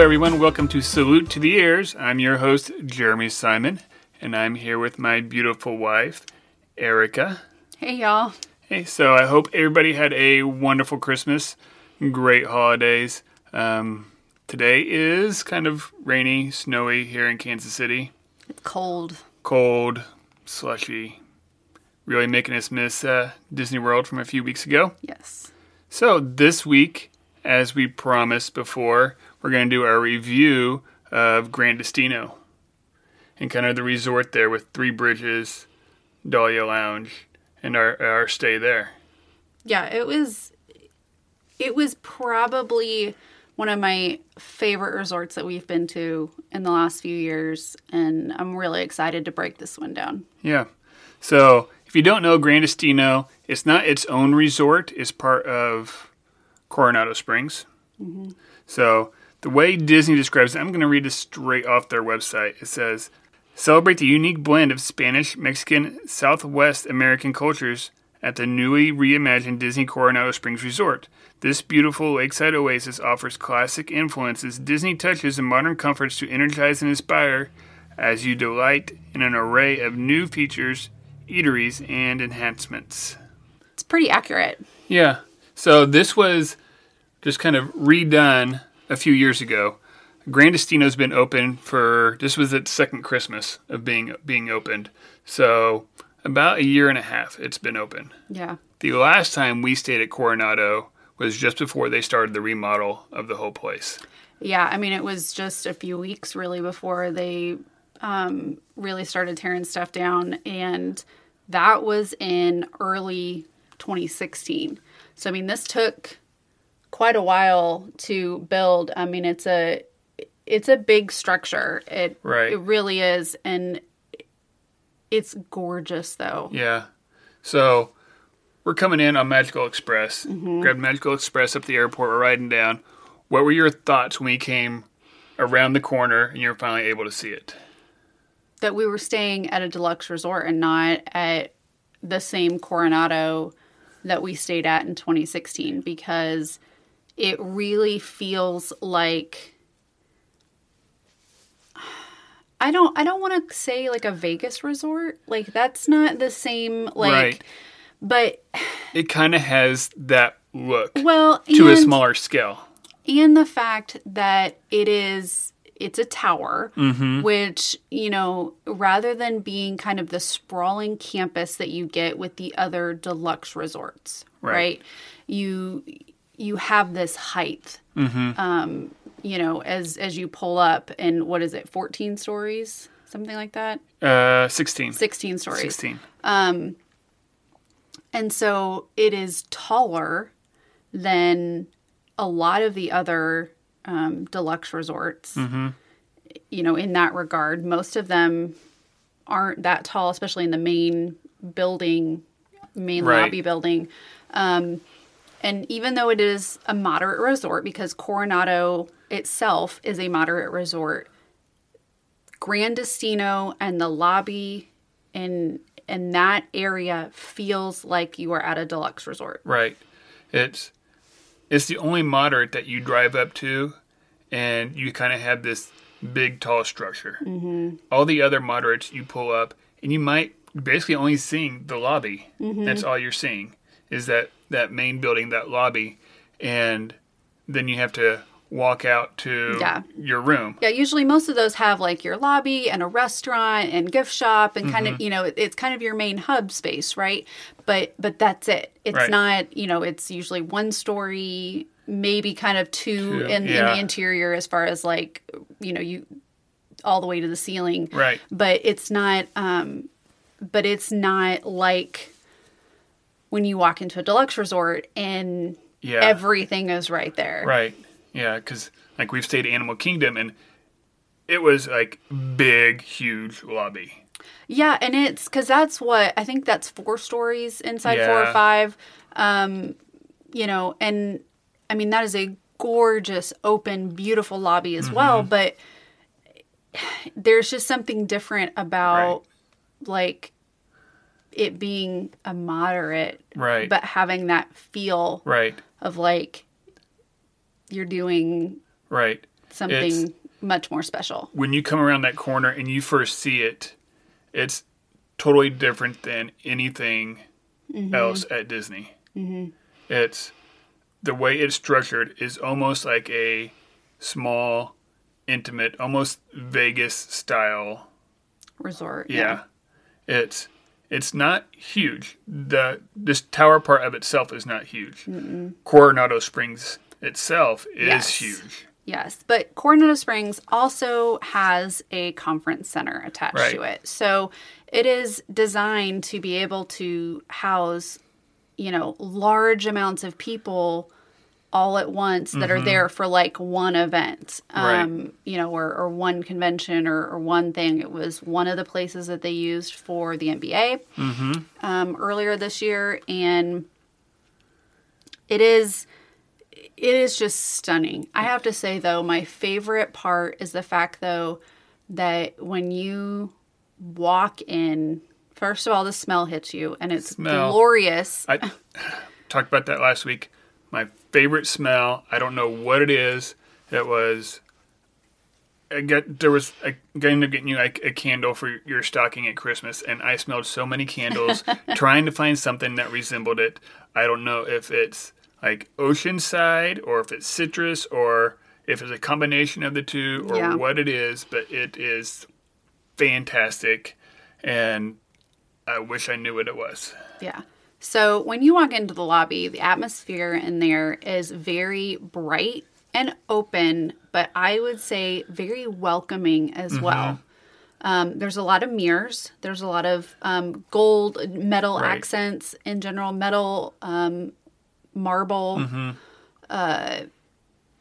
everyone. Welcome to Salute to the Ears. I'm your host, Jeremy Simon, and I'm here with my beautiful wife, Erica. Hey, y'all. Hey, so I hope everybody had a wonderful Christmas, great holidays. Um, today is kind of rainy, snowy here in Kansas City. It's cold. Cold, slushy, really making us miss uh, Disney World from a few weeks ago. Yes. So, this week, as we promised before, we're going to do our review of Gran Destino and kind of the resort there with Three Bridges, Dahlia Lounge, and our, our stay there. Yeah, it was it was probably one of my favorite resorts that we've been to in the last few years and I'm really excited to break this one down. Yeah. So, if you don't know Gran Destino, it's not its own resort, it's part of Coronado Springs. Mm-hmm. So, the way Disney describes it, I'm going to read this straight off their website. It says, Celebrate the unique blend of Spanish, Mexican, Southwest American cultures at the newly reimagined Disney Coronado Springs Resort. This beautiful lakeside oasis offers classic influences, Disney touches, and modern comforts to energize and inspire as you delight in an array of new features, eateries, and enhancements. It's pretty accurate. Yeah. So this was just kind of redone a few years ago. Gran Destino's been open for this was its second Christmas of being being opened. So about a year and a half it's been open. Yeah. The last time we stayed at Coronado was just before they started the remodel of the whole place. Yeah, I mean it was just a few weeks really before they um really started tearing stuff down and that was in early 2016. So I mean this took quite a while to build. I mean it's a it's a big structure. It Right. it really is and it's gorgeous though. Yeah. So we're coming in on Magical Express. Mm-hmm. Grabbed Magical Express up the airport. We're riding down. What were your thoughts when we came around the corner and you were finally able to see it? that we were staying at a deluxe resort and not at the same Coronado that we stayed at in 2016 because it really feels like I don't I don't want to say like a Vegas resort. Like that's not the same like Right. but It kind of has that look well to a smaller scale. and the fact that it is it's a tower Mm-hmm. which you know rather than being kind of the sprawling campus that you get with the other deluxe resorts Right. right, you you have this height Mm-hmm. um you know as as you pull up and what is it 14 stories something like that Uh, 16. 16 stories 16. Um, And so it is taller than a lot of the other um, deluxe resorts. Mm-hmm. You know, in that regard, most of them aren't that tall, especially in the main building, main Right. lobby building. Um, and even though it is a moderate resort, because Coronado itself is a moderate resort, Gran Destino and the lobby and and that area feels like you are at a deluxe resort. Right. It's it's the only moderate that you drive up to, and you kind of have this big, tall structure. Mm-hmm. All the other moderates you pull up, and you might basically only seeing the lobby. That's all you're seeing is that that main building, that lobby, and then you have to walk out to Yeah. your room. Yeah, usually most of those have like your lobby and a restaurant and gift shop and kind Mm-hmm. of, you know, it's kind of your main hub space, right? But but that's it. It's Right. not, you know, it's usually one story, maybe kind of two Two, in, in the interior as far as like, you know, you all the way to the ceiling. Right. But it's not um but it's not like when you walk into a deluxe resort and Yeah. everything is right there. Right. Yeah, because like we've stayed Animal Kingdom, and it was like big, huge lobby. Yeah, and it's because that's what I think that's four stories inside four or five. Um, you know, and I mean that is a gorgeous, open, beautiful lobby as well. Mm-hmm. But there's just something different about like it being a moderate, Right. but having that feel Right. of like you're doing Right. something much more special. when you come around that corner and you first see it, it's totally different than anything mm-hmm. else at Disney. Mm-hmm. It's the way it's structured is almost like a small, intimate, almost Vegas style. Resort. Yeah, it's it's not huge. the This tower part of itself is not huge. Coronado Springs itself is Yes. huge. Yes, but Coronado Springs also has a conference center attached Right. to it. So it is designed to be able to house, you know, large amounts of people all at once that are there for like one event, Mm-hmm. Right. um, you know, or, or one convention or, or one thing. It was one of the places that they used for the NBA Mm-hmm. um, earlier this year, and it is it is just stunning. I have to say though, my favorite part is the fact though that when you walk in, first of all, the smell hits you, and it's Smell. glorious. I talked about that last week. My favorite smell. I don't know what it is. It was. I get there was I ended up getting you like a candle for your stocking at Christmas, and I smelled so many candles trying to find something that resembled it. I don't know if it's like Oceanside or if it's citrus or if it's a combination of the two or Yeah. what it is, but it is fantastic, and I wish I knew what it was. Yeah. So when you walk into the lobby, the atmosphere in there is very bright and open, but I would say very welcoming as well. Um, there's a lot of mirrors. There's a lot of um, gold, metal Right. accents in general, metal, um, marble. Uh,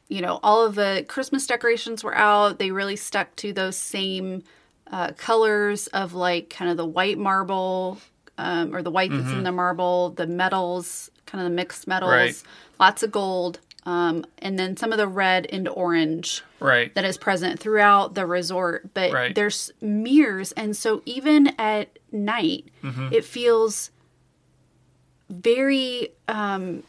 you know, all of the Christmas decorations were out. They really stuck to those same uh, colors of like kind of the white marble um, or the white that's in the marble, the metals, kind of the mixed metals, Right. lots of gold, um, and then some of the red and orange Right. that is present throughout the resort. But Right. there's mirrors, and so even at night, Mm-hmm. it feels very um,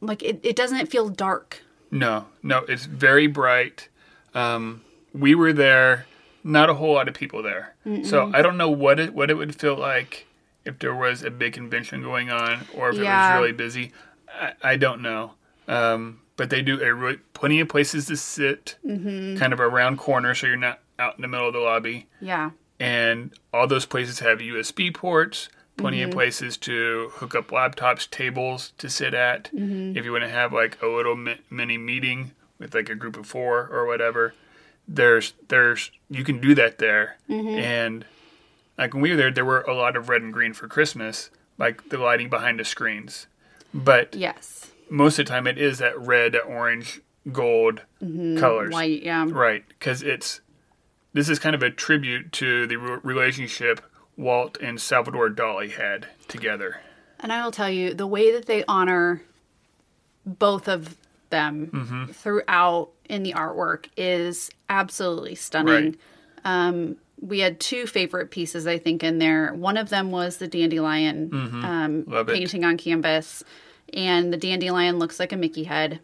like it, it doesn't feel dark. No, no, it's very bright. Um, we were there, not a whole lot of people there, so I don't know what it what it would feel like if there was a big convention going on or if it was really busy. I, I don't know, um, but they do a really, plenty of places to sit, mm-hmm. kind of around corners, so you're not out in the middle of the lobby. Yeah. And all those places have USB ports. Plenty of mm-hmm. places to hook up laptops, tables to sit at. Mm-hmm. If you want to have like a little mi- mini meeting with like a group of four or whatever, there's there's you can do that there. Mm-hmm. And like when we were there, there were a lot of red and green for Christmas, like the lighting behind the screens. But Yes. most of the time, it is that red, orange, gold mm-hmm. colors. White. Yeah. Right, because it's this is kind of a tribute to the re- relationship Walt and Salvador Dali had together. And I will tell you, the way that they honor both of them Mm-hmm. throughout in the artwork is absolutely stunning. Um, we had two favorite pieces, I think, in there. One of them was the dandelion um, Mm-hmm. It. painting on canvas, and the dandelion looks like a Mickey head.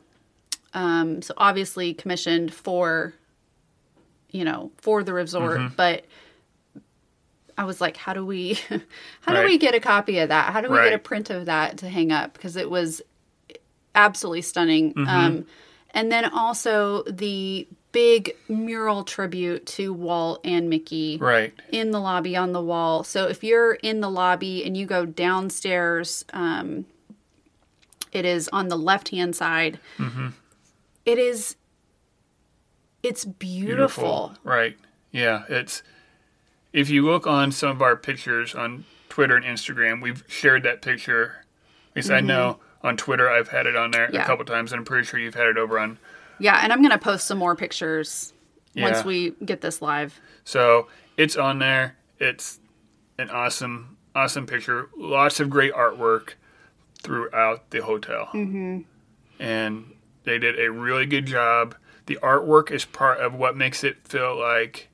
Um, so obviously commissioned for, you know, for the resort, Mm-hmm. but I was like, how do we, how do we get a copy of that? How do we get a print of that to hang up? Because it was absolutely stunning. Mm-hmm. Um, and then also the big mural tribute to Walt and Mickey Right, in the lobby on the wall. So if you're in the lobby and you go downstairs, um, it is on the left hand side. Mm-hmm. It is. It's beautiful. Right, yeah. It's if you look on some of our pictures on Twitter and Instagram, we've shared that picture. At least I know on Twitter I've had it on there. Yeah. a couple times, and I'm pretty sure you've had it over on Yeah, and I'm gonna post some more pictures once we get this live. So it's on there. It's an awesome, awesome picture. Lots of great artwork throughout the hotel. Mm-hmm. And they did a really good job. The artwork is part of what makes it feel like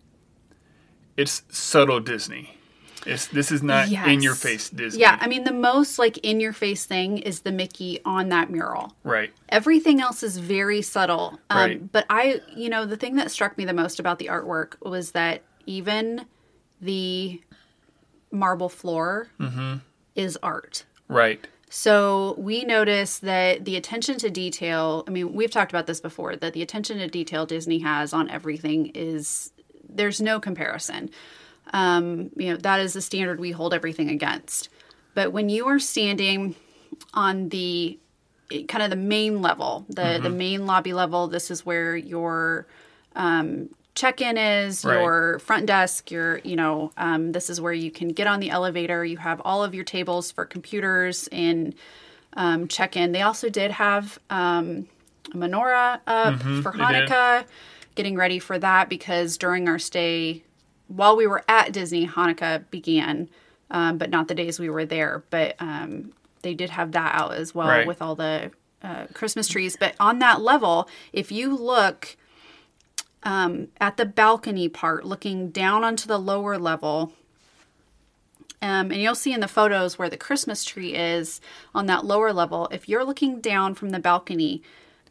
it's subtle Disney. It's, this is not Yes. in your face Disney. Yeah, I mean the most like in your face thing is the Mickey on that mural. right. Everything else is very subtle. Um, Right. But I, you know, the thing that struck me the most about the artwork was that even the marble floor Mm-hmm. is art. Right. So we notice that the attention to detail, I mean, we've talked about this before, that the attention to detail Disney has on everything is, there's no comparison. Um, you know, that is the standard we hold everything against. But when you are standing on the kind of the main level, the, the main lobby level, this is where your um, check-in is, Right. your front desk, your, you know, um, this is where you can get on the elevator. You have all of your tables for computers and um, check-in. They also did have um, a menorah up for Mm-hmm. did. Hanukkah, getting ready for that because during our stay, while we were at Disney, Hanukkah began, um, but not the days we were there. But um, they did have that out as well Right. with all the uh, Christmas trees. But on that level, if you look um, at the balcony part, looking down onto the lower level, um, and you'll see in the photos where the Christmas tree is on that lower level. If you're looking down from the balcony,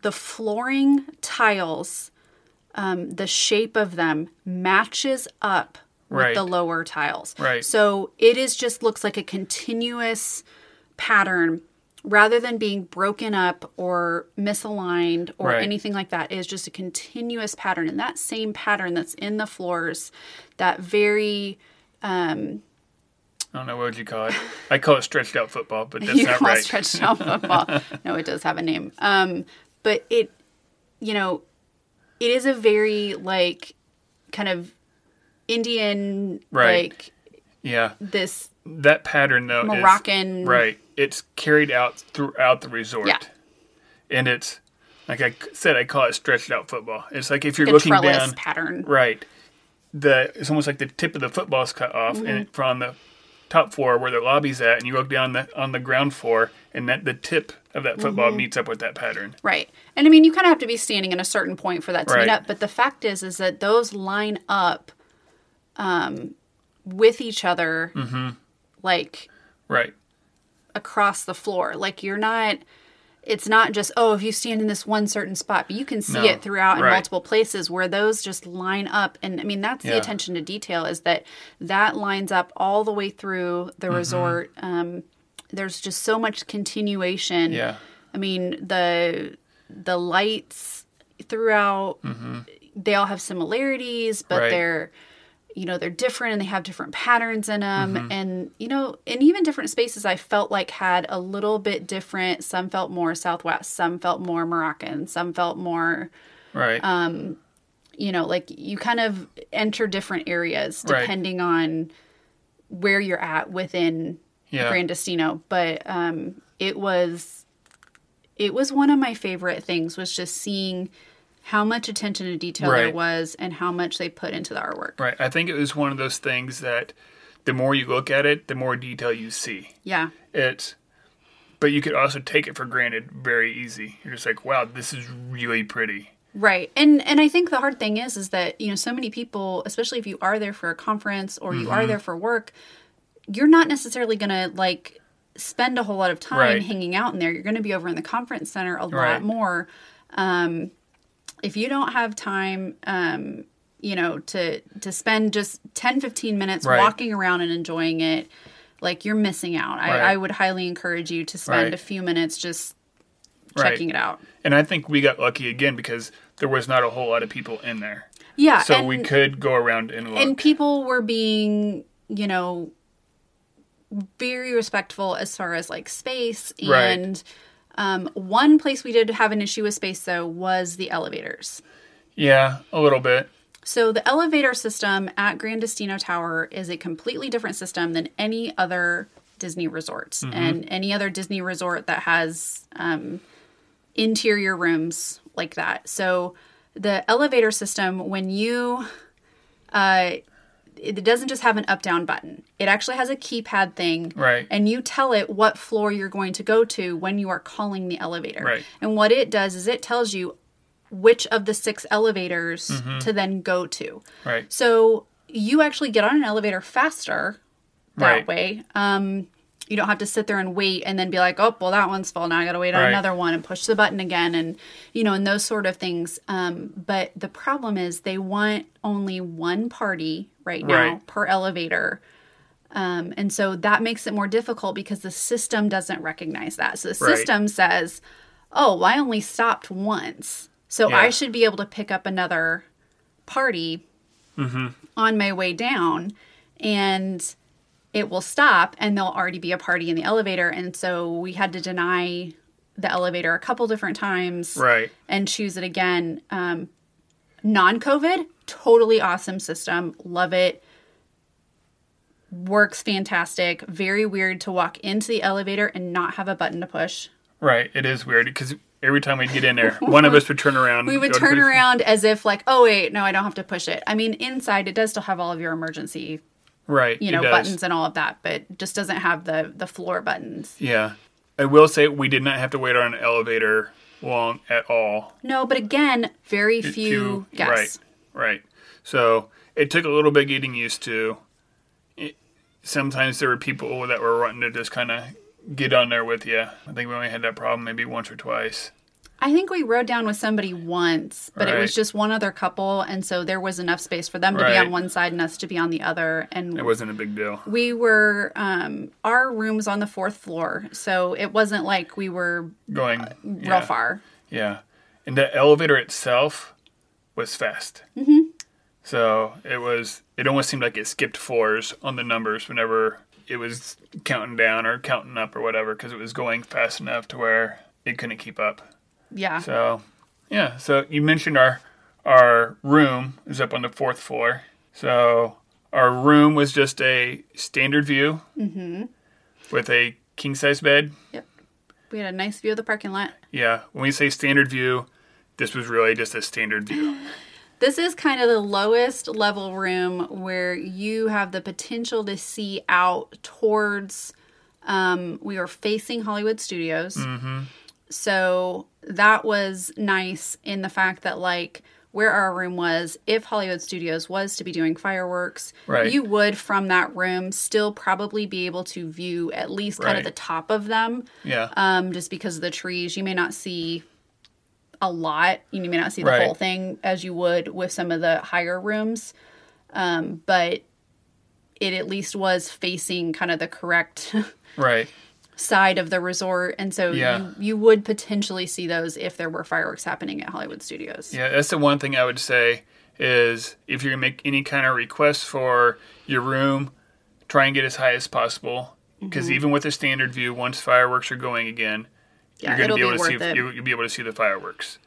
the flooring tiles, um, the shape of them matches up with Right. the lower tiles. Right. So it is just looks like a continuous pattern rather than being broken up or misaligned or Right. anything like that. It is just a continuous pattern. And that same pattern that's in the floors, that very um, I don't know what would you call it. I call it stretched out football, but that's you not call right. it stretched out football. no, it does have a name. Um, but it, you know, it is a very like kind of Indian Right. like yeah, this that pattern though Moroccan- is right. It's carried out throughout the resort. Yeah. and it's like I said, I call it stretched out football. It's like if you're a looking down, pattern. right. The it's almost like the tip of the football is cut off, Mm-hmm. and from the top floor where the lobby's at, and you look down the on the ground floor, and that the tip of that football Mm-hmm. meets up with that pattern. Right. And I mean, you kind of have to be standing in a certain point for that to Right. meet up. But the fact is, is that those line up um, with each other, Mm-hmm. like Right. across the floor. Like you're not. It's not just oh, if you stand in this one certain spot, but you can see No. it throughout in Right. multiple places where those just line up. And I mean, that's the attention to detail is that that lines up all the way through the Mm-hmm. resort. Um, there's just so much continuation. Yeah. I mean the the lights throughout they all have similarities, but Mm-hmm. Right. they're you know they're different and they have different patterns in them Mm-hmm. and you know and even different spaces i felt like had a little bit different some felt more southwest some felt more moroccan some felt more Right. Um, you know like you kind of enter different areas Right. depending on where you're at within Yeah. Gran Destino. But um, it was it was one of my favorite things was just seeing how much attention to detail there was and how much they put into the artwork. Right. I think it was one of those things that the more you look at it, the more detail you see. Yeah. It's, but you could also take it for granted very easy. You're just like, wow, this is really pretty. Right. And and I think the hard thing is is that, you know, so many people, especially if you are there for a conference or you Mm-hmm. are there for work, you're not necessarily going to like spend a whole lot of time Right. hanging out in there. You're going to be over in the conference center a lot Right. more. Um if you don't have time um you know to to spend just 10 15 minutes Right. walking around and enjoying it like you're missing out I, Right. I would highly encourage you to spend Right. a few minutes just checking it out And I think we got lucky again because there was not a whole lot of people in there. yeah So and, we could go around and look. and people were being you know very respectful as far as like space and um, one place we did have an issue with space though was the elevators yeah, a little bit. So the elevator system at Gran Destino Tower is a completely different system than any other Disney resorts and any other Disney resort that has um, interior rooms like that. So the elevator system, when you, uh, it doesn't just have an up down button. It actually has a keypad thing, Right. And you tell it what floor you're going to go to when you are calling the elevator. Right. And what it does is it tells you which of the six elevators Mm-hmm. to then go to. Right. So you actually get on an elevator faster that Right. way. Um, you don't have to sit there and wait and then be like, oh, well, that one's full. Now I got to wait on Right. another one and push the button again, and you know, and those sort of things. Um, but the problem is they want only one party right now Right. per elevator. Um, and so that makes it more difficult because the system doesn't recognize that. So the Right. system says, oh, well, I only stopped once. So Yeah. I should be able to pick up another party on my way down and it will stop and there'll already be a party in the elevator. And so we had to deny the elevator a couple different times Right. and choose it again. Um, non COVID, totally awesome system. Love it. Works fantastic. Very weird to walk into the elevator and not have a button to push. Right. It is weird because every time we'd get in there, one of us would turn around. We would turn around as if like, oh wait, no, I don't have to push it. I mean, inside it does still have all of your emergency, Right. you know, buttons and all of that, but just doesn't have the the floor buttons. Yeah. I will say we did not have to wait on an elevator long at all. No, but again, very few to- guests. Right. Right. So it took a little bit getting used to. It, sometimes there were people that were wanting to just kind of get on there with you. I think we only had that problem maybe once or twice. I think we rode down with somebody once, but it was just one other couple, and so there was enough space for them to be on one side and us to be on the other. And It wasn't a big deal. we were, um, our rooms on the fourth floor, so it wasn't like we were Going real yeah, far. Yeah. And the elevator itself was fast. Mm-hmm. So it was, it almost seemed like it skipped floors on the numbers whenever it was counting down or counting up or whatever because it was going fast enough to where it couldn't keep up. Yeah. So, yeah. So you mentioned our our room is up on the fourth floor. So our room was just a standard view with a king size bed. Yep. We had a nice view of the parking lot. Yeah. When we say standard view, this was really just a standard view. This is kind of the lowest level room where you have the potential to see out towards. Um, we were facing Hollywood Studios. So that was nice in the fact that, like, where our room was, if Hollywood Studios was to be doing fireworks, Right. you would from that room still probably be able to view at least kind of the top of them Yeah. um, just because of the trees. You may not see a lot. You may not see the Right. whole thing as you would with some of the higher rooms, um, but it at least was facing kind of the correct right. Side of the resort, and so Yeah. you, you would potentially see those if there were fireworks happening at Hollywood Studios. Yeah, that's the one thing I would say is if you're gonna make any kind of request for your room, try and get as high as possible. Because Mm-hmm. even with the standard view, once fireworks are going again, Yeah, you're gonna be able be to see you'll be able to see the fireworks.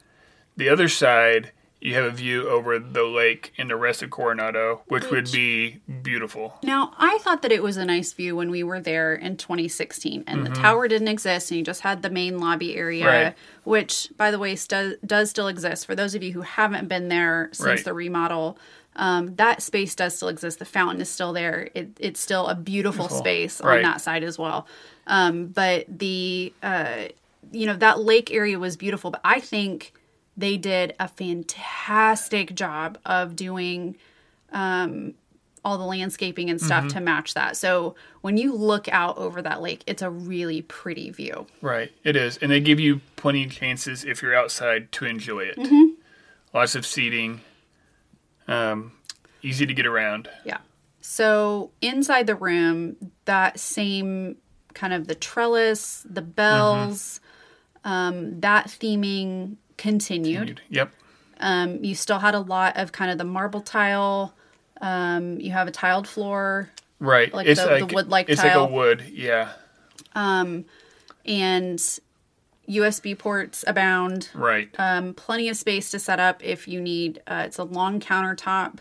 The other side, you have a view over the lake and the rest of Coronado, which, would be beautiful. Now, I thought that it was a nice view when we were there in 2016, and the tower didn't exist, and you just had the main lobby area, Mm-hmm. Right. which, by the way, stu- does still exist. For those of you who haven't been there since Right. the remodel, um, that space does still exist. The fountain is still there. It, it's still a beautiful, Beautiful. space on that side as well. Um, but the, uh, you know, that lake area was beautiful, but I think they did a fantastic job of doing all the landscaping and stuff to match that. So when you look out over that lake, it's a really pretty view. Right, it is, and they give you plenty of chances if you're outside to enjoy it. Mm-hmm. Lots of seating, um, easy to get around. Yeah. So inside the room, that same kind of the trellis, the bells, um, that theming continued. Yep. Um, you still had a lot of kind of the marble tile. Um, you have a tiled floor Right. Like it's the- like the wood-like It's tile? like a wood. Yeah. Um, and USB ports abound. Right. um, plenty of space to set up if you need. Uh, it's a long countertop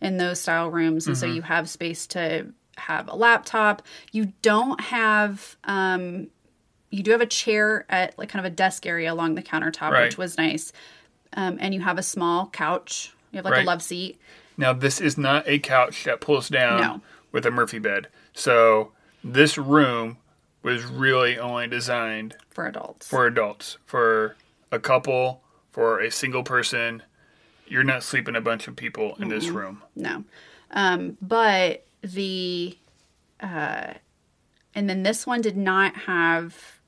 in those style rooms, and so Mm-hmm. you have space to have a laptop. You don't have. Um, you do have a chair at like kind of a desk area along the countertop, Right. which was nice. Um, and you have a small couch. You have like Right. a love seat. Now this is not a couch that pulls down No. with a Murphy bed. So this room was really only designed for adults. for adults, for a couple, for a single person. You're not sleeping a bunch of people in this room. No. Um, but the uh, and then this one did not have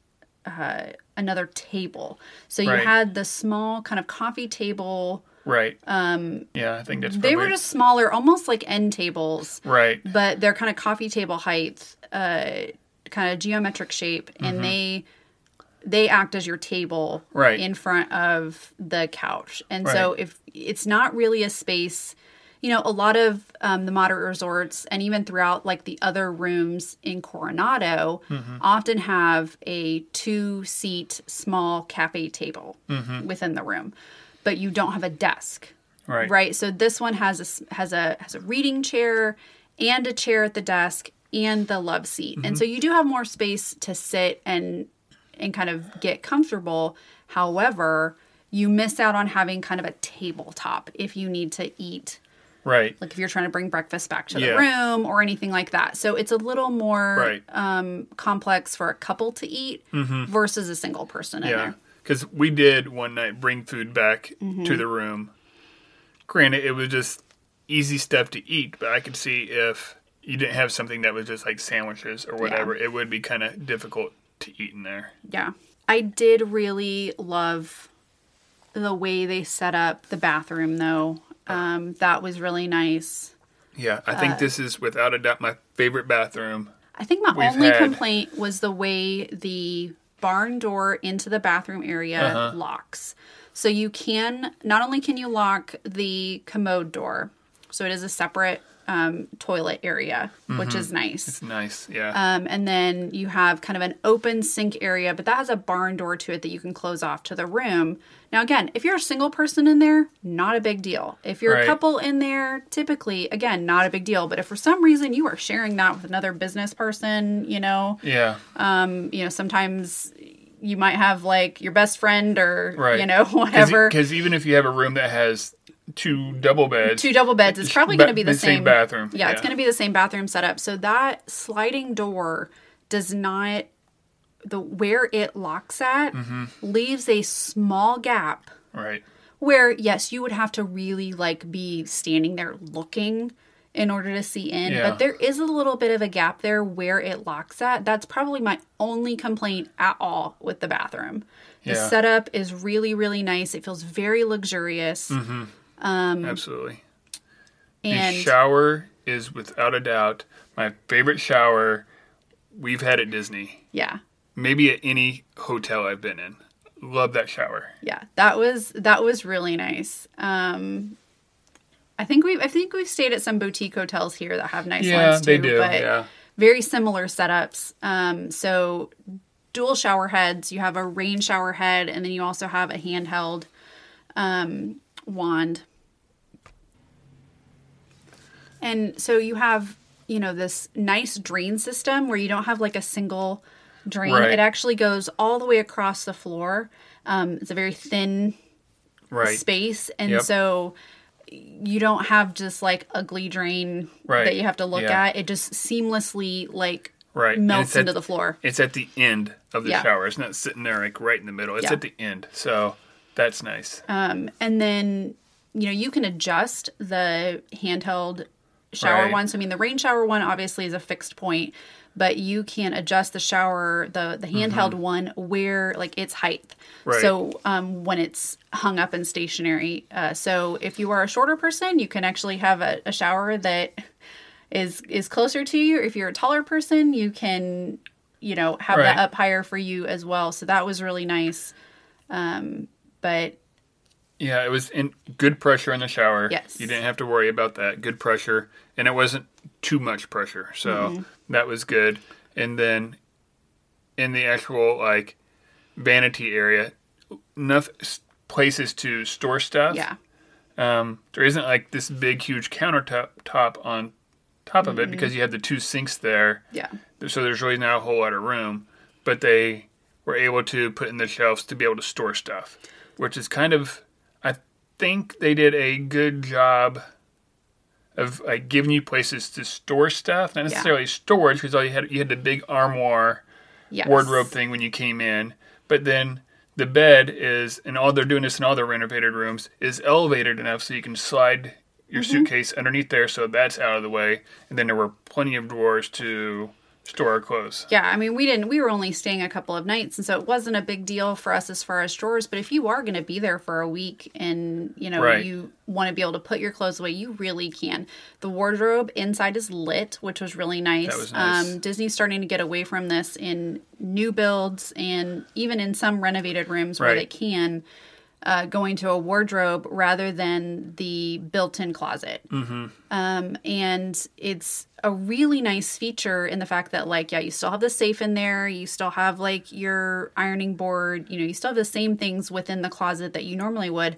uh, another table. So you Right. had the small kind of coffee table. Right. Um. Yeah, I think that's. They were just smaller, almost like end tables, right. but they're kind of coffee table height, uh, kind of geometric shape, Mm-hmm. and they they act as your table Right. in front of the couch. And so if it's not really a space, you know, a lot of um, the moderate resorts and even throughout like the other rooms in Coronado Mm-hmm. often have a two seat small cafe table Mm-hmm. within the room, but you don't have a desk Right. right so this one has a has a has a reading chair and a chair at the desk and the love seat and so you do have more space to sit and and kind of get comfortable however you miss out on having kind of a tabletop if you need to eat Right. like if you're trying to bring breakfast back to Yeah. the room or anything like that so it's a little more Right. um, complex for a couple to eat versus a single person in Mm-hmm. Yeah. there Because we did one night bring food back Mm-hmm. to the room. Granted, it was just easy stuff to eat, but I could see if you didn't have something that was just like sandwiches or whatever, it would be kind of difficult to eat in there. Yeah. I did really love the way they set up the bathroom, though. Um, that was really nice. Yeah, I Uh, think this is without a doubt my favorite bathroom. I think my only had- complaint was the way the barn door into the bathroom area Uh-huh. locks. So you can, not only can you lock the commode door, so it is a separate um, toilet area, which is nice. It's nice. Yeah. Um, and then you have kind of an open sink area, but that has a barn door to it that you can close off to the room. Now, again, if you're a single person in there, not a big deal. If you're Right. a couple in there, typically, again, not a big deal. But if for some reason you are sharing that with another business person, you know, yeah. um, you know, sometimes you might have like your best friend or Right. you know whatever. Because even if you have a room that has two double beds, Two double beds. It's probably ba- going to be the, the same bathroom. Yeah, it's going to be the same bathroom setup. So that sliding door does not the where it locks at Mm-hmm. leaves a small gap right. where yes, you would have to really like be standing there looking in order to see in, Yeah. but there is a little bit of a gap there where it locks at. That's probably my only complaint at all with the bathroom. The Yeah. setup is really really nice. It feels very luxurious. Absolutely. Um, Absolutely. And the shower is without a doubt my favorite shower we've had at Disney. yeah. Maybe at any hotel I've been in. Love that shower. yeah that was that was really nice um i think we i think we've stayed at some boutique hotels here that have nice Yeah, ones too they do. but yeah. very similar setups um so dual shower heads you have a rain shower head and then you also have a handheld um wand and so you have you know this nice drain system where you don't have like a single drain Right. it actually goes all the way across the floor um, it's a very thin Right. space and Yep. so you don't have just like ugly drain Right. that you have to look Yeah. at it just seamlessly like Right. Melts it's at- into the floor It's at the end of the Yeah. shower. It's not sitting there like right in the middle. It's Yeah. at the end. So that's nice. um, and then you know you can adjust the handheld shower Right. one so i mean the rain shower one obviously is a fixed point but you can adjust the shower the the handheld one where like its height Mm-hmm. Right. so um, when it's hung up and stationary uh, so if you are a shorter person you can actually have a, a shower that is is closer to you if you're a taller person you can you know have that up higher for you as well so that was really nice um, but Yeah, it was in good pressure in the shower. Yes. You didn't have to worry about that. Good pressure. And it wasn't too much pressure. So Mm-hmm. that was good. And then in the actual like vanity area, enough places to store stuff. yeah Um, there isn't like this big huge countertop top on top of it because you have the two sinks there. yeah So there's really not a whole lot of room. But they were able to put in the shelves to be able to store stuff, which is kind of, I think they did a good job of like giving you places to store stuff, not necessarily storage because all you had you had the big armoire yes. wardrobe thing when you came in, but then the bed is, and all they're doing this in all their renovated rooms, is elevated enough so you can slide your mm-hmm. suitcase underneath there, so that's out of the way. And then there were plenty of drawers to store our clothes. Yeah, I mean, we didn't, we were only staying a couple of nights, and so it wasn't a big deal for us as far as drawers. But if you are going to be there for a week and, you know, Right. you want to be able to put your clothes away, you really can. The wardrobe inside is lit, which was really nice. That was nice. Um, Disney's starting to get away from this in new builds and even in some renovated rooms where they can. Uh, going to a wardrobe rather than the built-in closet. Mm-hmm. um, and it's a really nice feature in the fact that like yeah you still have the safe in there. You still have like your ironing board. You know you still have the same things within the closet that you normally would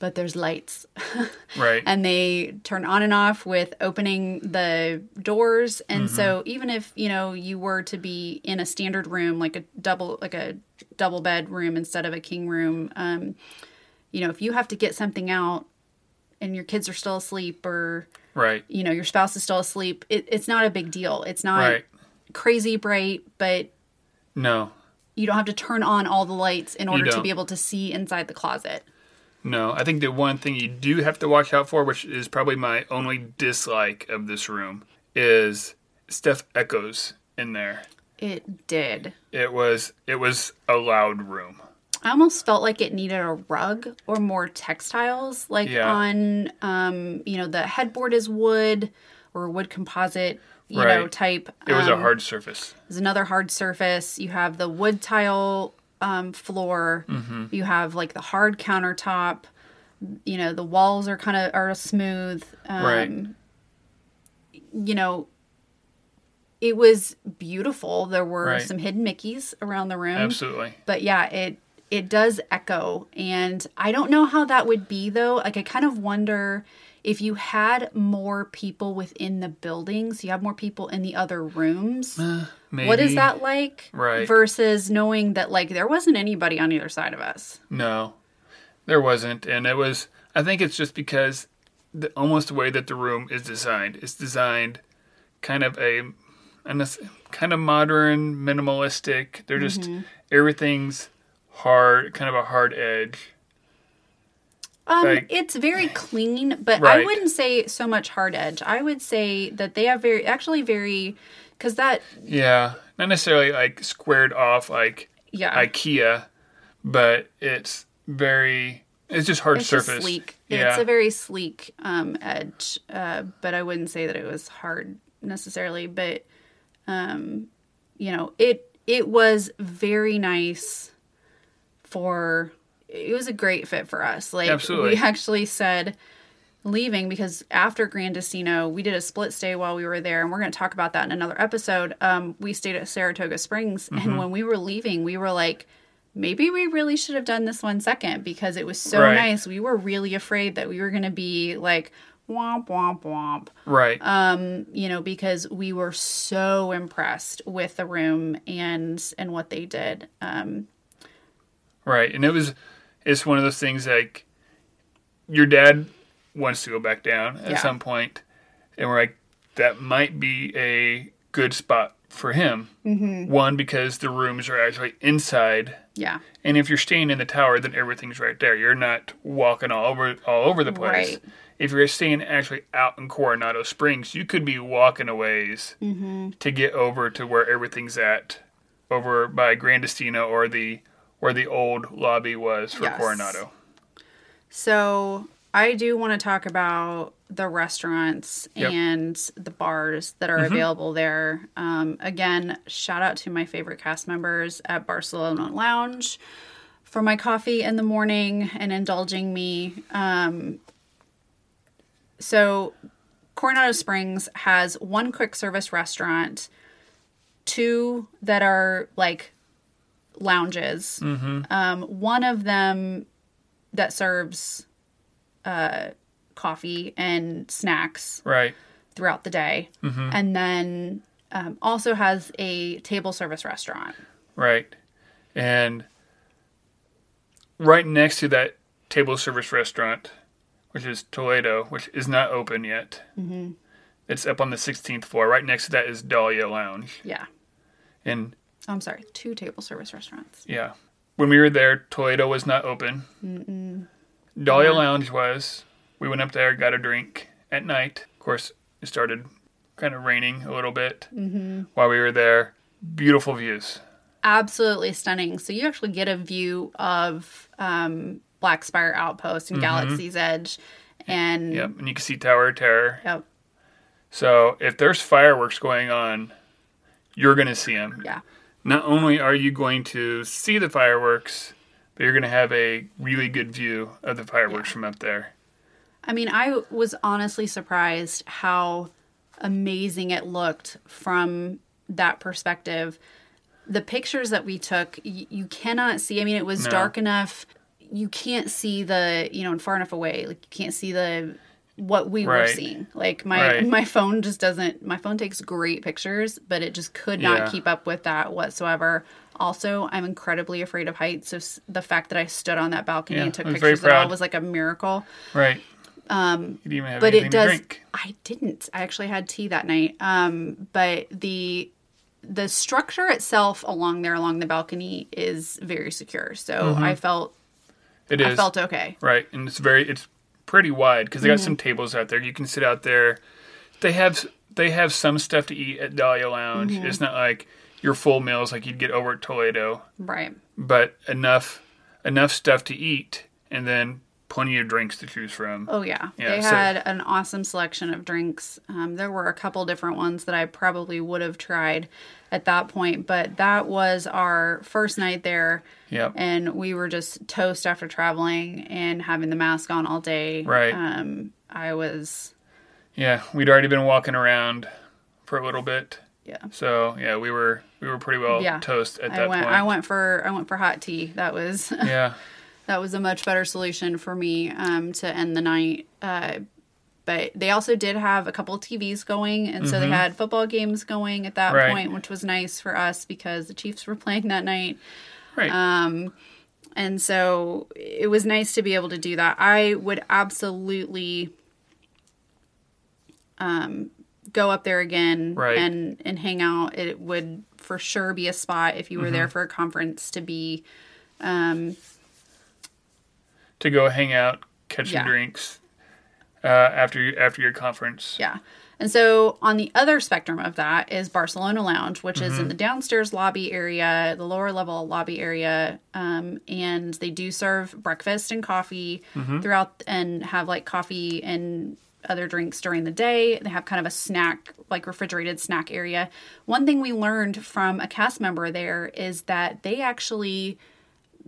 but there's lights Right. and they turn on and off with opening the doors and so even if you know you were to be in a standard room like a double like a double bed room instead of a king room um you know if you have to get something out and your kids are still asleep or right. you know your spouse is still asleep it, it's not a big deal it's not Right. crazy bright but No. you don't have to turn on all the lights in order to be able to see inside the closet No, I think the one thing you do have to watch out for, which is probably my only dislike of this room, is stuff echoes in there. it did It was it was a loud room. I almost felt like it needed a rug or more textiles. Like Yeah. on, um, you know, the headboard is wood or wood composite, you know, type. It was a Um, hard surface. There's another hard surface. You have the wood tile um, floor. Mm-hmm. You have like the hard countertop. You know, the walls are kind of are smooth. Um, Right. You know, it was beautiful. There were Right. some hidden Mickeys around the room Absolutely. but yeah it it does echo and i don't know how that would be though like i kind of wonder if you had more people within the buildings you have more people in the other rooms Maybe. what is that like Right. versus knowing that like there wasn't anybody on either side of us No, there wasn't, and it was. I think it's just because the almost the way that the room is designed. It's designed kind of a, and it's kind of modern, minimalistic. They're just Mm-hmm. everything's hard, kind of a hard edge. Um Like- it's very clean but i wouldn't say so much hard edge i would say that they have very actually very because that Yeah, not necessarily like squared off like yeah IKEA, but it's very. It's just hard it's surface. just sleek. Yeah. It's a very sleek um, edge, uh, but I wouldn't say that it was hard necessarily. But um, you know, it it was very nice for. It was a great fit for us. Like Absolutely. we actually said leaving because after Gran Destino, we did a split stay while we were there, and we're going to talk about that in another episode. Um, we stayed at Saratoga Springs, Mm-hmm. and when we were leaving, we were like, maybe we really should have done this one second because it was so Right. nice. We were really afraid that we were going to be like womp womp womp, right. um, you know, because we were so impressed with the room and and what they did. Um, Right. And it was it's one of those things like your dad wants to go back down at Yeah. some point, and we're like, that might be a good spot for him. Mm-hmm. One, because the rooms are actually inside. yeah, And if you're staying in the tower, then everything's right there. You're not walking all over all over the place. Right. If you're staying actually out in Coronado Springs, you could be walking a ways Mm-hmm. to get over to where everything's at, over by Gran Destino or the where the old lobby was for Yes. Coronado. So I do want to talk about the restaurants Yep. and the bars that are available there. Um, again, shout out to my favorite cast members at Barcelona Lounge for my coffee in the morning and indulging me. Um, so Coronado Springs has one quick service restaurant, two that are like lounges. Um, one of them that serves uh, coffee and snacks Right. throughout the day, and then um, also has a table service restaurant. Right. And right next to that table service restaurant, which is Toledo, which is not open yet. Mm-hmm. It's up on the 16th floor. Right next to that is Dahlia Lounge. Yeah, And oh, I'm sorry, two table service restaurants. yeah, when we were there, Toledo was not open. Dahlia Lounge was. we went up there, got a drink at night. Of course, it started kind of raining a little bit Mm-hmm. while we were there. Beautiful views. absolutely stunning. So you actually get a view of um, Black Spire Outpost and Galaxy's Edge, and Mm-hmm. Yep, and you can see Tower of Terror. Yep. So if there's fireworks going on, you're going to see them. yeah, Not only are you going to see the fireworks, but you're going to have a really good view of the fireworks from up there. I mean, I was honestly surprised how amazing it looked from that perspective. The pictures that we took, y- you cannot see. I mean, it was No. dark enough. You can't see the, you know, and far enough away. Like you can't see the what we were seeing. Like my Right. my phone just doesn't. My phone takes great pictures, but it just could not Yeah. keep up with that whatsoever. Also, I'm incredibly afraid of heights. So the fact that I stood on that balcony Yeah, and took I was very pictures of it all was like a miracle. Right. Um, you didn't even have but it does i didn't i actually had tea that night um but the the structure itself along there along the balcony is very secure so i felt it is. i felt okay Right, and it's very it's pretty wide because they got Mm-hmm. some tables out there. You can sit out there. They have they have some stuff to eat at Dahlia Lounge. Mm-hmm. It's not like your full meals like you'd get over at Toledo, right but enough enough stuff to eat, and then plenty of drinks to choose from. oh yeah, Yeah, they so- had an awesome selection of drinks um, there were a couple different ones that i probably would have tried at that point but that was our first night there Yep. and we were just toast after traveling and having the mask on all day Right. um i was Yeah, we'd already been walking around for a little bit, yeah so yeah, we were we were pretty well Yeah. toast at I that went. point. I went for. I went for hot tea. That was Yeah, that was a much better solution for me um, to end the night. Uh, but they also did have a couple TVs going, and so they had football games going at that Mm-hmm. Right. point, which was nice for us because the Chiefs were playing that night. right. Um, and so it was nice to be able to do that. I would absolutely um, go up there again Right. and and hang out. It would for sure be a spot if you were Mm-hmm. there for a conference to be. Um, to go hang out, catch Yeah. some drinks uh, after after your conference. yeah. And so on the other spectrum of that is Barcelona Lounge, which is Mm-hmm. in the downstairs lobby area, the lower level lobby area, um, and they do serve breakfast and coffee Mm-hmm. throughout, and have like coffee and other drinks during the day. They have kind of a snack, like refrigerated snack area. One thing we learned from a cast member there is that they actually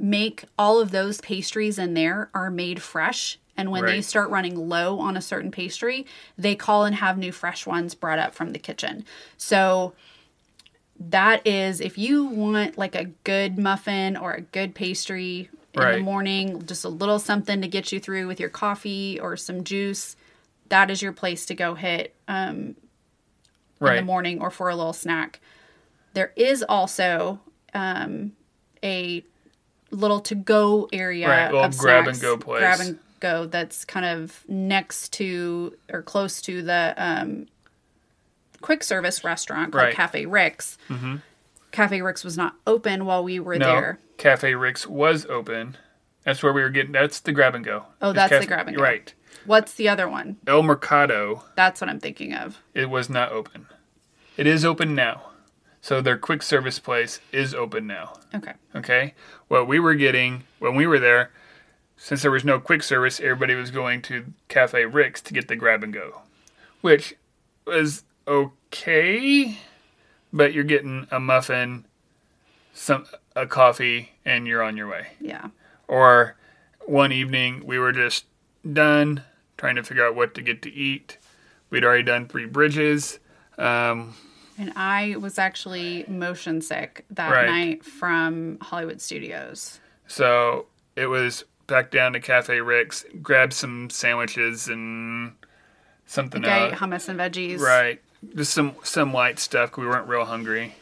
make all of those pastries in there are made fresh. And when they start running low on a certain pastry, they call and have new fresh ones brought up from the kitchen. So that is if you want like a good muffin or a good pastry in the morning, just a little something to get you through with your coffee or some juice, that is your place to go hit um, in the morning or for a little snack. There is also um, a little to go area Right, grab and go place. Grab and go that's kind of next to or close to the um, quick service restaurant called Right. Cafe Rix. Mm-hmm. Cafe Rix was not open while we were no, there. Cafe Rix was open. That's where we were getting. That's the grab and go. Oh, that's the grab and go. Right. What's the other one? El Mercado. That's what I'm thinking of. It was not open. It is open now. So their quick service place is open now. Okay. Okay. What we were getting when we were there, since there was no quick service, everybody was going to Cafe Rix to get the grab and go, which was okay, but you're getting a muffin, some a coffee, and you're on your way. Yeah. Or one evening we were just done trying to figure out what to get to eat. We'd already done three bridges. Um, And I was actually motion sick that Right. night from Hollywood Studios. So it was back down to Cafe Rix, grab some sandwiches and something else. hummus and veggies. Right. Just some some light stuff. we weren't real hungry.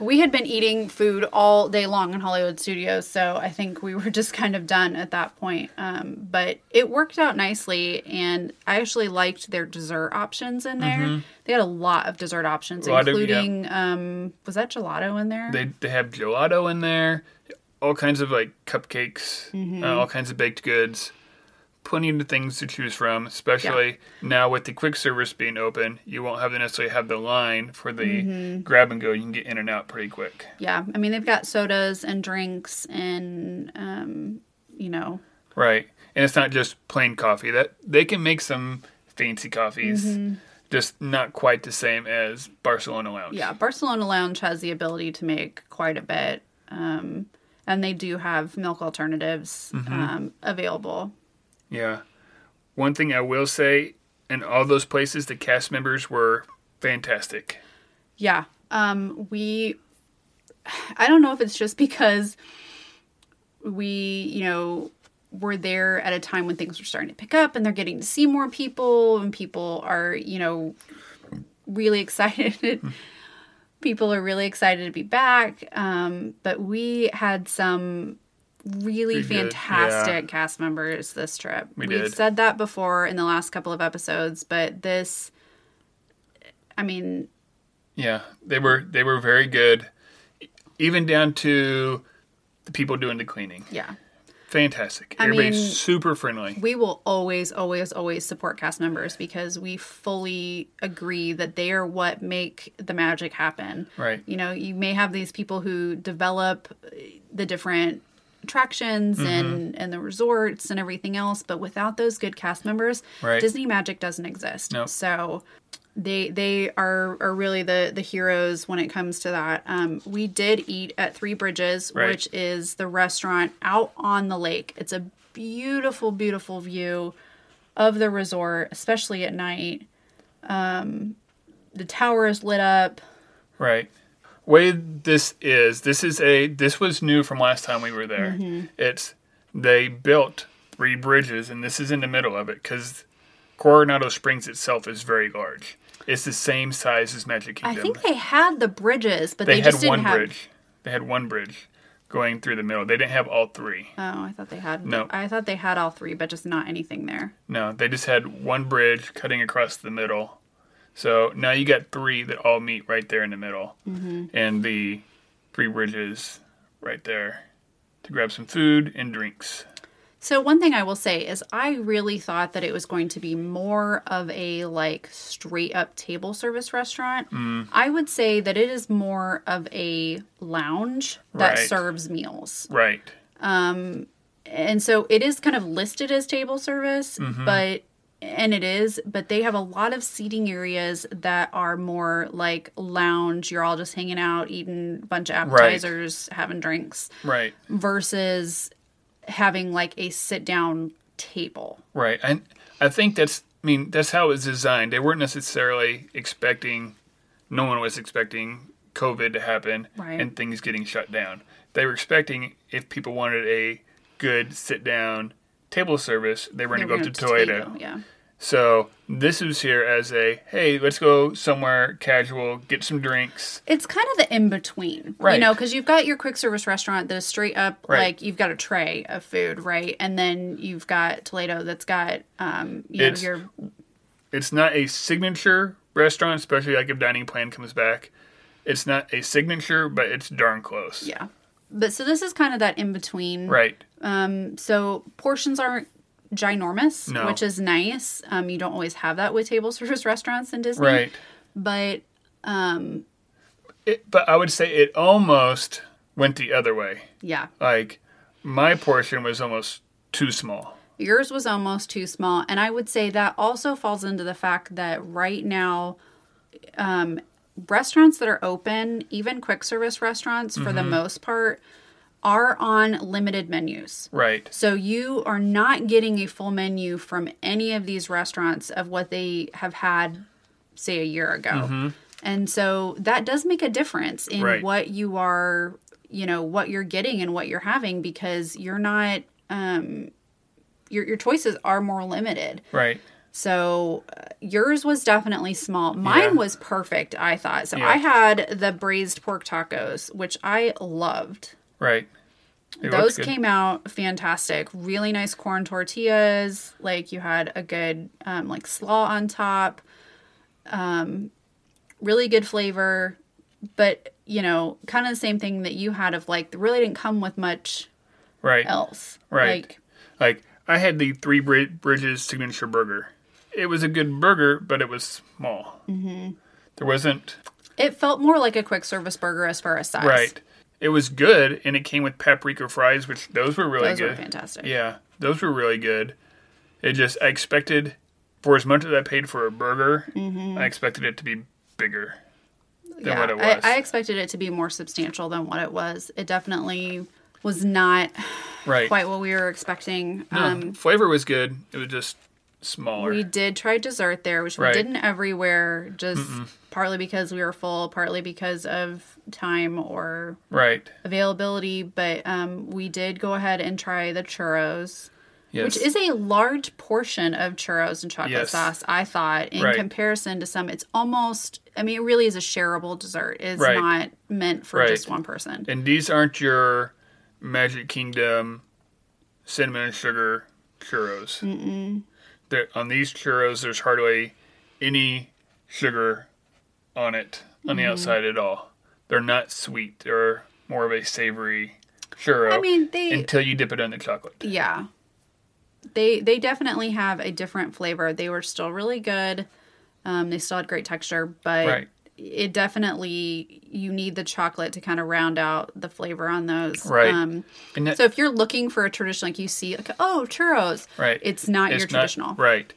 We had been eating food all day long in Hollywood Studios, so I think we were just kind of done at that point. Um, but it worked out nicely, and I actually liked their dessert options in there. They had a lot of dessert options, Mm-hmm. Of- including um, was that gelato in there? They they have gelato in there, all kinds of like cupcakes, Mm-hmm. uh, all kinds of baked goods. Plenty of things to choose from, especially now with the quick service being open. You won't have to necessarily have the line for the Mm-hmm. grab and go. You can get in and out pretty quick. Yeah, I mean they've got sodas and drinks and um, you know, Right. And it's not just plain coffee. That they can make some fancy coffees, Mm-hmm. just not quite the same as Barcelona Lounge. yeah, Barcelona Lounge has the ability to make quite a bit, um, and they do have milk alternatives um, available. Yeah. One thing I will say, in all those places, the cast members were fantastic. Yeah, um, we. I don't know if it's just because we, you know, were there at a time when things were starting to pick up and they're getting to see more people and people are, you know, really excited. people are really excited to be back. Um, but we had some really We fantastic yeah. cast members this trip. We We've did. said that before in the last couple of episodes, but this, I mean, Yeah, they were they were very good, even down to the people doing the cleaning. yeah. Fantastic. I Everybody's mean, super friendly. we will always, always, always support cast members because we fully agree that they are what make the magic happen. Right. You know, you may have these people who develop the different attractions Mm-hmm. and and the resorts and everything else, but without those good cast members, Right. Disney magic doesn't exist. Nope. So they they are are really the the heroes when it comes to that. Um, we did eat at Three Bridges, Right. which is the restaurant out on the lake. It's a beautiful, beautiful view of the resort, especially at night. Um, the tower is lit up. Right. Way this is, this is a this was new from last time we were there. Mm-hmm. It's they built three bridges, and this is in the middle of it because Coronado Springs itself is very large. It's the same size as Magic Kingdom. I think they had the bridges, but they, they, had just didn't one have. bridge. They had one bridge going through the middle. They didn't have all three. Oh, I thought they had. No. I thought they had all three, but just not anything there. No, they just had one bridge cutting across the middle. So now you got three that all meet right there in the middle, Mm-hmm. and the three bridges right there to grab some food and drinks. So one thing I will say is I really thought that it was going to be more of a like straight up table service restaurant. Mm. I would say that it is more of a lounge that Right. serves meals. Right. Um And so it is kind of listed as table service, Mm-hmm. but and it is, but they have a lot of seating areas that are more like lounge. You're all just hanging out, eating a bunch of appetizers, having drinks, Right. versus having like a sit down table. Right. And I think that's. I mean, that's how it was designed. They weren't necessarily expecting. No one was expecting COVID to happen Right. and things getting shut down. They were expecting if people wanted a good sit down table service, they were going to go They to. Toledo, Yeah. So this was here as a hey, let's go somewhere casual, get some drinks. It's kind of the in between, right? you know, because you've got your quick service restaurant is straight up Right. like you've got a tray of food, right? And then you've got Toledo that's got, um, you It's- know, your It's not a signature restaurant, especially like if dining plan comes back. It's not a signature, but it's darn close. yeah. But so this is kind of that in between, Right. Um, so portions aren't ginormous, No. which is nice. Um, you don't always have that with table service restaurants in Disney, Right. But It, but I would say it almost went the other way. yeah, Like my portion was almost too small. Yours was almost too small. And I would say that also falls into the fact that right now, um, restaurants that are open, even quick service restaurants for the Mm-hmm. most part, are on limited menus. Right. So you are not getting a full menu from any of these restaurants of what they have had, say, a year ago. And so that does make a difference in Mm-hmm. Right. what you are, you know, what you're getting and what you're having because you're not, um, your, your choices are more limited. Right. So uh, yours was definitely small. Mine Yeah. was perfect, I thought. So Yeah. I had the braised pork tacos, which I loved. Right. They Those came out fantastic. Really nice corn tortillas. Like you had a good um, like slaw on top. Um, really good flavor, but you know, kind of the same thing that you had of like really didn't come with much right. else. Right. Like Like I had the Three Bri- Bridges signature burger. It was a good burger, but it was small. Mm-hmm. There wasn't It felt more like a quick service burger as far as size. right. It was good, and it came with paprika fries, which those were really Those good. were fantastic. Yeah, those were really good. It just I expected for as much as I paid for a burger, I expected it to be bigger than what it I, was. I expected it to be more substantial than what it was. It definitely was not right. quite what we were expecting. No, Um, flavor was good. It was just smaller. we did try dessert there, which Right. we didn't everywhere, just partly because we were full, partly because of time or right. availability. But um, we did go ahead and try the churros. Yes. Which is a large portion of churros and chocolate Yes. sauce, I thought, in Right. comparison to some. It's almost, I mean, it really is a shareable dessert. It's Right. not meant for just one person. and these aren't your Magic Kingdom cinnamon and sugar churros. Mm-mm. On these churros, there's hardly any sugar on it on Mm-hmm. the outside at all. They're not sweet. They're more of a savory churro. I mean, they, until you dip it in the chocolate. yeah. They they definitely have a different flavor. They were still really good. Um, they still had great texture, but Right. It definitely you need the chocolate to kind of round out the flavor on those. Right. Um, that, so if you're looking for a traditional, like you see, like oh churros, right. it's not It's your traditional. right.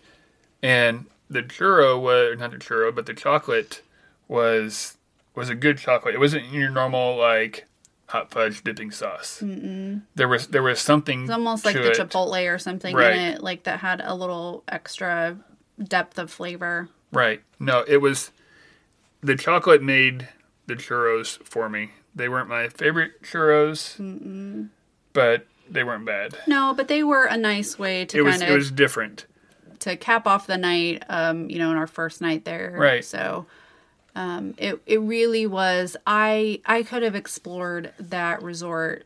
And the churro was not the churro, but the chocolate was was a good chocolate. It wasn't your normal like hot fudge dipping sauce. Mm-mm. There was there was something. It's almost like the it. chipotle or something Right. in it, like that had a little extra depth of flavor. Right. No, it was the chocolate made the churros for me. They weren't my favorite churros, but they weren't bad. No, but they were a nice way to It was kind it of was different. to cap off the night. Um, you know, in our first night there, Right. So, um, it it really was. I I could have explored that resort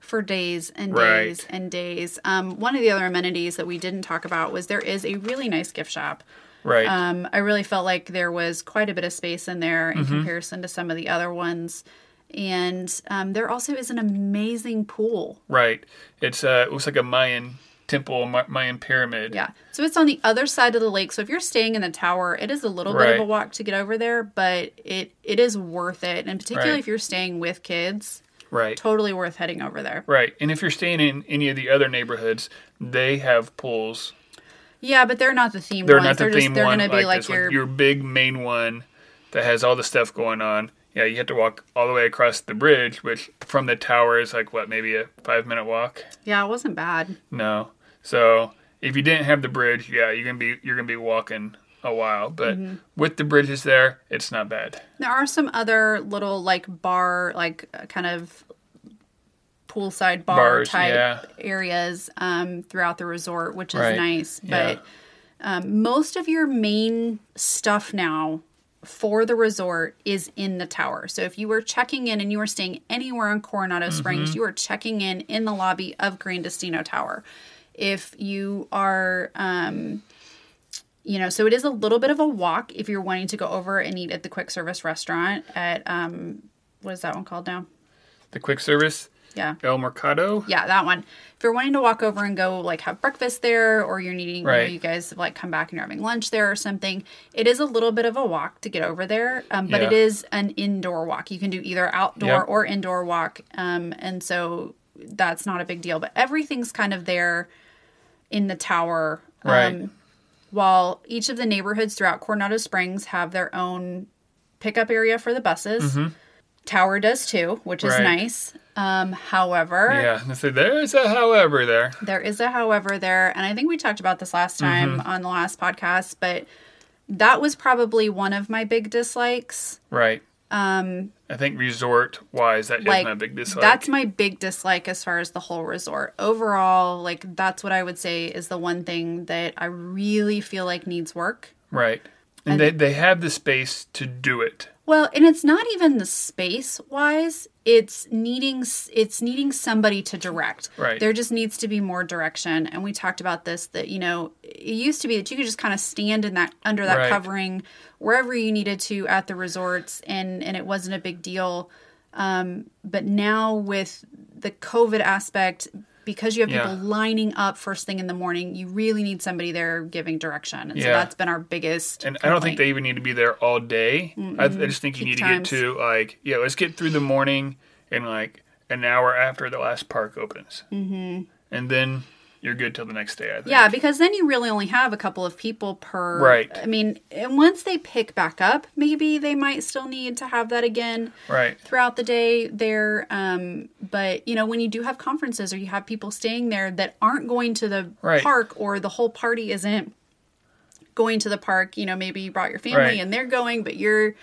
for days and Right. days and days. Um, one of the other amenities that we didn't talk about was there is a really nice gift shop. Right. Um, I really felt like there was quite a bit of space in there in Mm-hmm. comparison to some of the other ones. And um, there also is an amazing pool. right. It's uh it looks like a Mayan temple, Mayan pyramid. Yeah. So it's on the other side of the lake. So if you're staying in the tower, it is a little bit of a walk to get over there, but it it is worth it. And particularly Right. if you're staying with kids, Right. totally worth heading over there. Right. And if you're staying in any of the other neighborhoods, they have pools. Yeah, but they're not the themed They're ones. not the they're just they're one gonna be like, your Your big main one that has all the stuff going on. Yeah, you have to walk all the way across the bridge, which from the tower is like what, maybe a five minute walk? Yeah, it wasn't bad. No. So if you didn't have the bridge, yeah, you're gonna be you're gonna be walking a while. But Mm-hmm. with the bridges there, it's not bad. There are some other little like bar, like kind of poolside bar Bars, type yeah. areas um, throughout the resort, which is Right, nice. yeah. But um, most of your main stuff now for the resort is in the tower. So if you were checking in and you were staying anywhere in Coronado Mm-hmm. Springs, you are checking in in the lobby of Gran Destino Tower. If you are um, you know, so it is a little bit of a walk if you're wanting to go over and eat at the quick service restaurant at um what is that one called now? The quick service, Yeah. El Mercado. Yeah, that one. If you're wanting to walk over and go like have breakfast there or you're needing you, know, Right. you guys have like come back and you're having lunch there or something, it is a little bit of a walk to get over there. Um, but it Yeah. is an indoor walk. You can do either outdoor Yep. or indoor walk. Um, and so that's not a big deal. But everything's kind of there in the tower. Right. Um, while each of the neighborhoods throughout Coronado Springs have their own pickup area for the buses. Tower does too, which is Mm-hmm. Right. nice. Um, however, Yeah. And so there's a however there. there is a however there, and I think we talked about this last time Mm-hmm. on the last podcast, but that was probably one of my big dislikes. Right. Um, I think resort wise, that is Like my big dislike. that's my big dislike as far as the whole resort. Overall, like that's what I would say is the one thing that I really feel like needs work. right. And, they they have the space to do it. Well, and it's not even the space wise. It's needing it's needing somebody to direct. Right. There just needs to be more direction. And we talked about this that you know it used to be that you could just kind of stand in that under that Right. covering wherever you needed to at the resorts, and and it wasn't a big deal. Um, but now with the COVID aspect because you have people Yeah. lining up first thing in the morning, you really need somebody there giving direction. And so Yeah. that's been our biggest. And I don't think they even need to be there all day. I, I just think you Peak need times. to get to like yeah, let's get through the morning and like an hour after the last park opens, mm-hmm. and then you're good till the next day. I think. Yeah, because then you really only have a couple of people per. Right. I mean, and once they pick back up, maybe they might still need to have that again Right. throughout the day there. Um, but you know, when you do have conferences or you have people staying there that aren't going to the Right. park or the whole party isn't going to the park, you know, maybe you brought your family Right. and they're going, but you're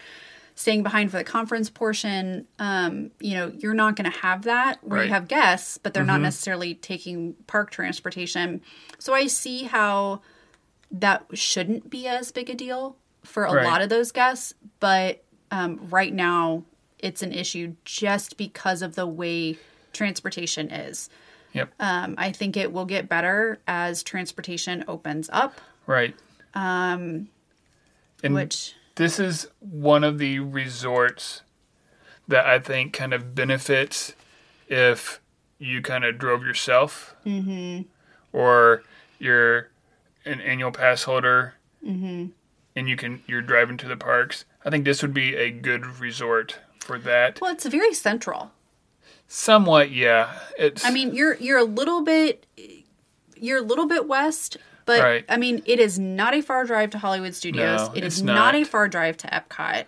staying behind for the conference portion, um, you know, you're not going to have that where Right. you have guests, but they're not necessarily taking park transportation. So I see how that shouldn't be as big a deal for a Right. lot of those guests, but um, right now it's an issue just because of the way transportation is. Yep. Um, I think it will get better as transportation opens up, Right. Um. And which this is one of the resorts that I think kind of benefits if you kind of drove yourself mm-hmm. or you're an annual pass holder mm-hmm. and you can you're driving to the parks. I think this would be a good resort for that. well, it's very central. Somewhat, yeah. It's I mean, you're you're a little bit you're a little bit west, but Right. I mean, it is not a far drive to Hollywood Studios. No, it is not. not. a far drive to Epcot.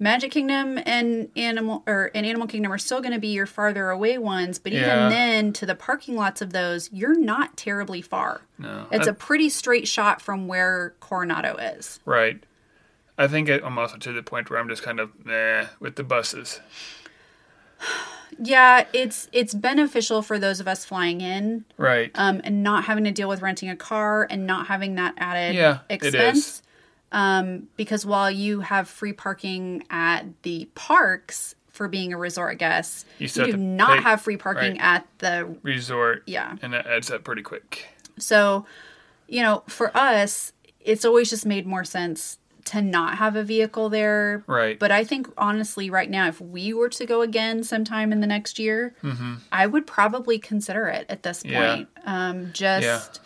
Magic Kingdom and Animal or and Animal Kingdom are still going to be your farther away ones, but even Yeah. then, to the parking lots of those, you're not terribly far. no. It's I- a pretty straight shot from where Coronado is. right. I think I'm also to the point where I'm just kind of nah with the buses. Yeah, it's it's beneficial for those of us flying in, Right. um, and not having to deal with renting a car and not having that added Yeah, it is. expense. Um, because while you have free parking at the parks for being a resort guest, You you, do have not pay- have free parking right. at the Resort. yeah. And that adds up pretty quick. So, you know, for us, it's always just made more sense to not have a vehicle there. Right. But I think honestly, right now, if we were to go again sometime in the next year, I would probably consider it at this Mm-hmm. Yeah. point. Um, just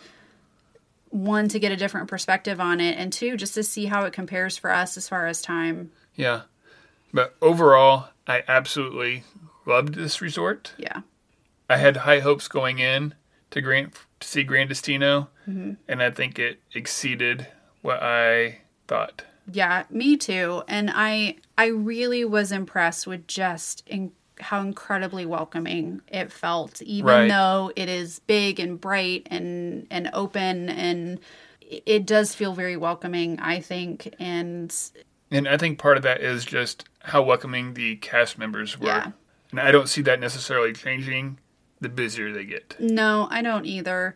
one to get a different perspective on it, and two, just to see how it compares for us as far as time. Yeah. But overall, I absolutely loved this resort. Yeah. I had high hopes going in to to see Gran Destino, Mm-hmm. and I think it exceeded what I thought. Yeah, me too. And I I really was impressed with just in, how incredibly welcoming it felt, even Right. though it is big and bright and and open and it- does feel very welcoming, I think. And And I think part of that is just how welcoming the cast members were. Yeah. And I don't see that necessarily changing the busier they get. no, I don't either.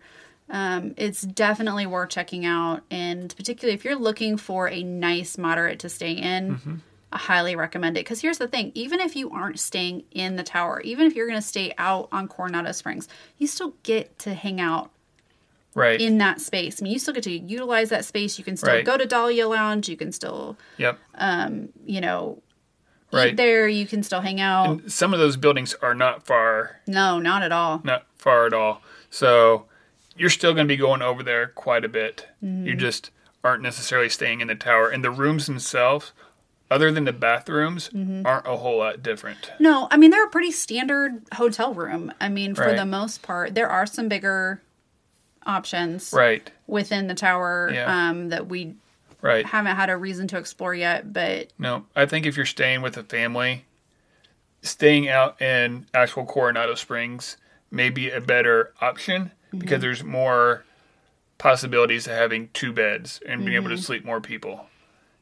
Um, it's definitely worth checking out, and particularly if you're looking for a nice moderate to stay in, Mm-hmm. I highly recommend it. Because here's the thing: even if you aren't staying in the tower, even if you're going to stay out on Coronado Springs, you still get to hang out Right. in that space. I mean, you still get to utilize that space. You can still Right. go to Dahlia Lounge. You can still, yep. Um, you know, eat Right. there. You can still hang out. And some of those buildings are not far no, not at all. not far at all. So you're still going to be going over there quite a bit. You just aren't necessarily staying in the tower. And the rooms themselves, other than the bathrooms, aren't a whole lot different. No, I mean they're a pretty standard hotel room. I mean, for Right. the most part, there are some bigger options Right, within the tower Yeah. um, that we right. haven't had a reason to explore yet. But No, I think if you're staying with a family, staying out in actual Coronado Springs may be a better option because there's more possibilities of having two beds and being able to sleep more people.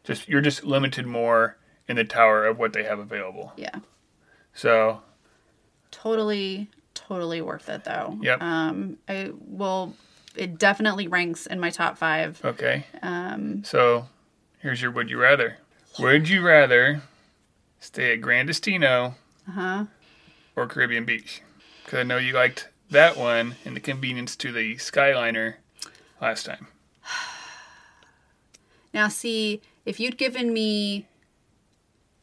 Just you're just limited more in the tower of what they have available. yeah, So totally, totally worth it though. Yep. Um, I will. It definitely ranks in my top five. okay. Um, So here's your would you rather. Would you rather stay at Gran Destino uh-huh. or Caribbean Beach? Because I know you liked that one and the convenience to the Skyliner last time. Now, see, if you'd given me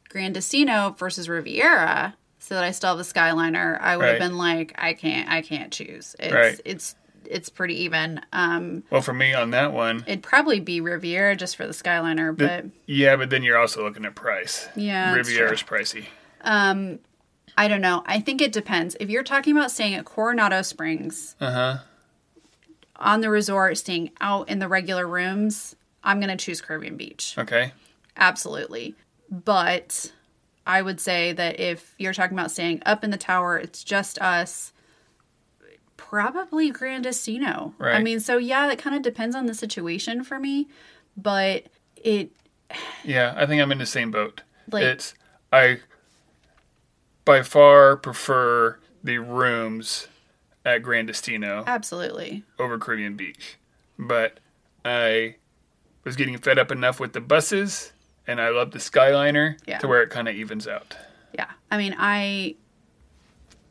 Gran Destino versus Riviera so that I still have the Skyliner, I would have been like, I can't, I can't choose. It's Right. it's it's pretty even. Um, Well, for me on that one, it'd probably be Riviera just for the Skyliner, but yeah, but then you're also looking at price. Yeah, Riviera's pricey. I don't know. I think it depends. If you're talking about staying at Coronado Springs Uh huh. on the resort, staying out in the regular rooms, I'm gonna choose Caribbean Beach. Okay. Absolutely. But I would say that if you're talking about staying up in the tower, it's just us. Probably Gran Destino. Right. I mean, so yeah, it kind of depends on the situation for me, but it Yeah, I think I'm in the same boat. Like- it's I by far prefer the rooms at Gran Destino absolutely. over Caribbean Beach, but I was getting fed up enough with the buses, and I love the Skyliner Yeah. to where it kind of evens out. Yeah. I mean, I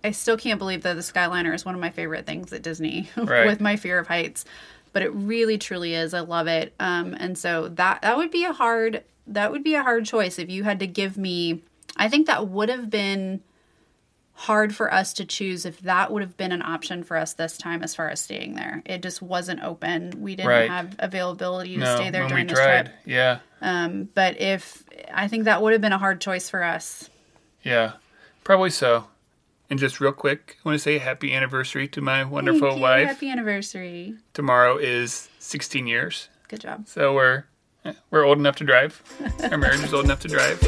I still can't believe that the Skyliner is one of my favorite things at Disney Right. with my fear of heights. But it really truly is. I love it. Um and so that that would be a hard that would be a hard choice if you had to give me I think that would have been hard for us to choose if that would have been an option for us this time as far as staying there. It just wasn't open. We didn't Right. have availability to No, stay there during tried, trip. yeah, Um but if I think that would have been a hard choice for us. yeah, probably so. And just real quick, I want to say happy anniversary to my wonderful wife. Happy anniversary. Tomorrow is 16 years. Good job. So we're eh, we're old enough to drive. Our marriage is old enough to drive.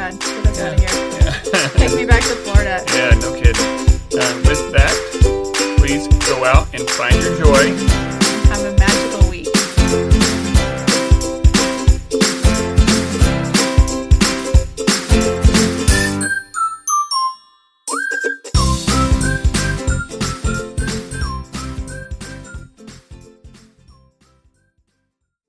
God. Get us out of here. Take me back to Florida. Yeah, no kidding. Um, with that, please go out and find your joy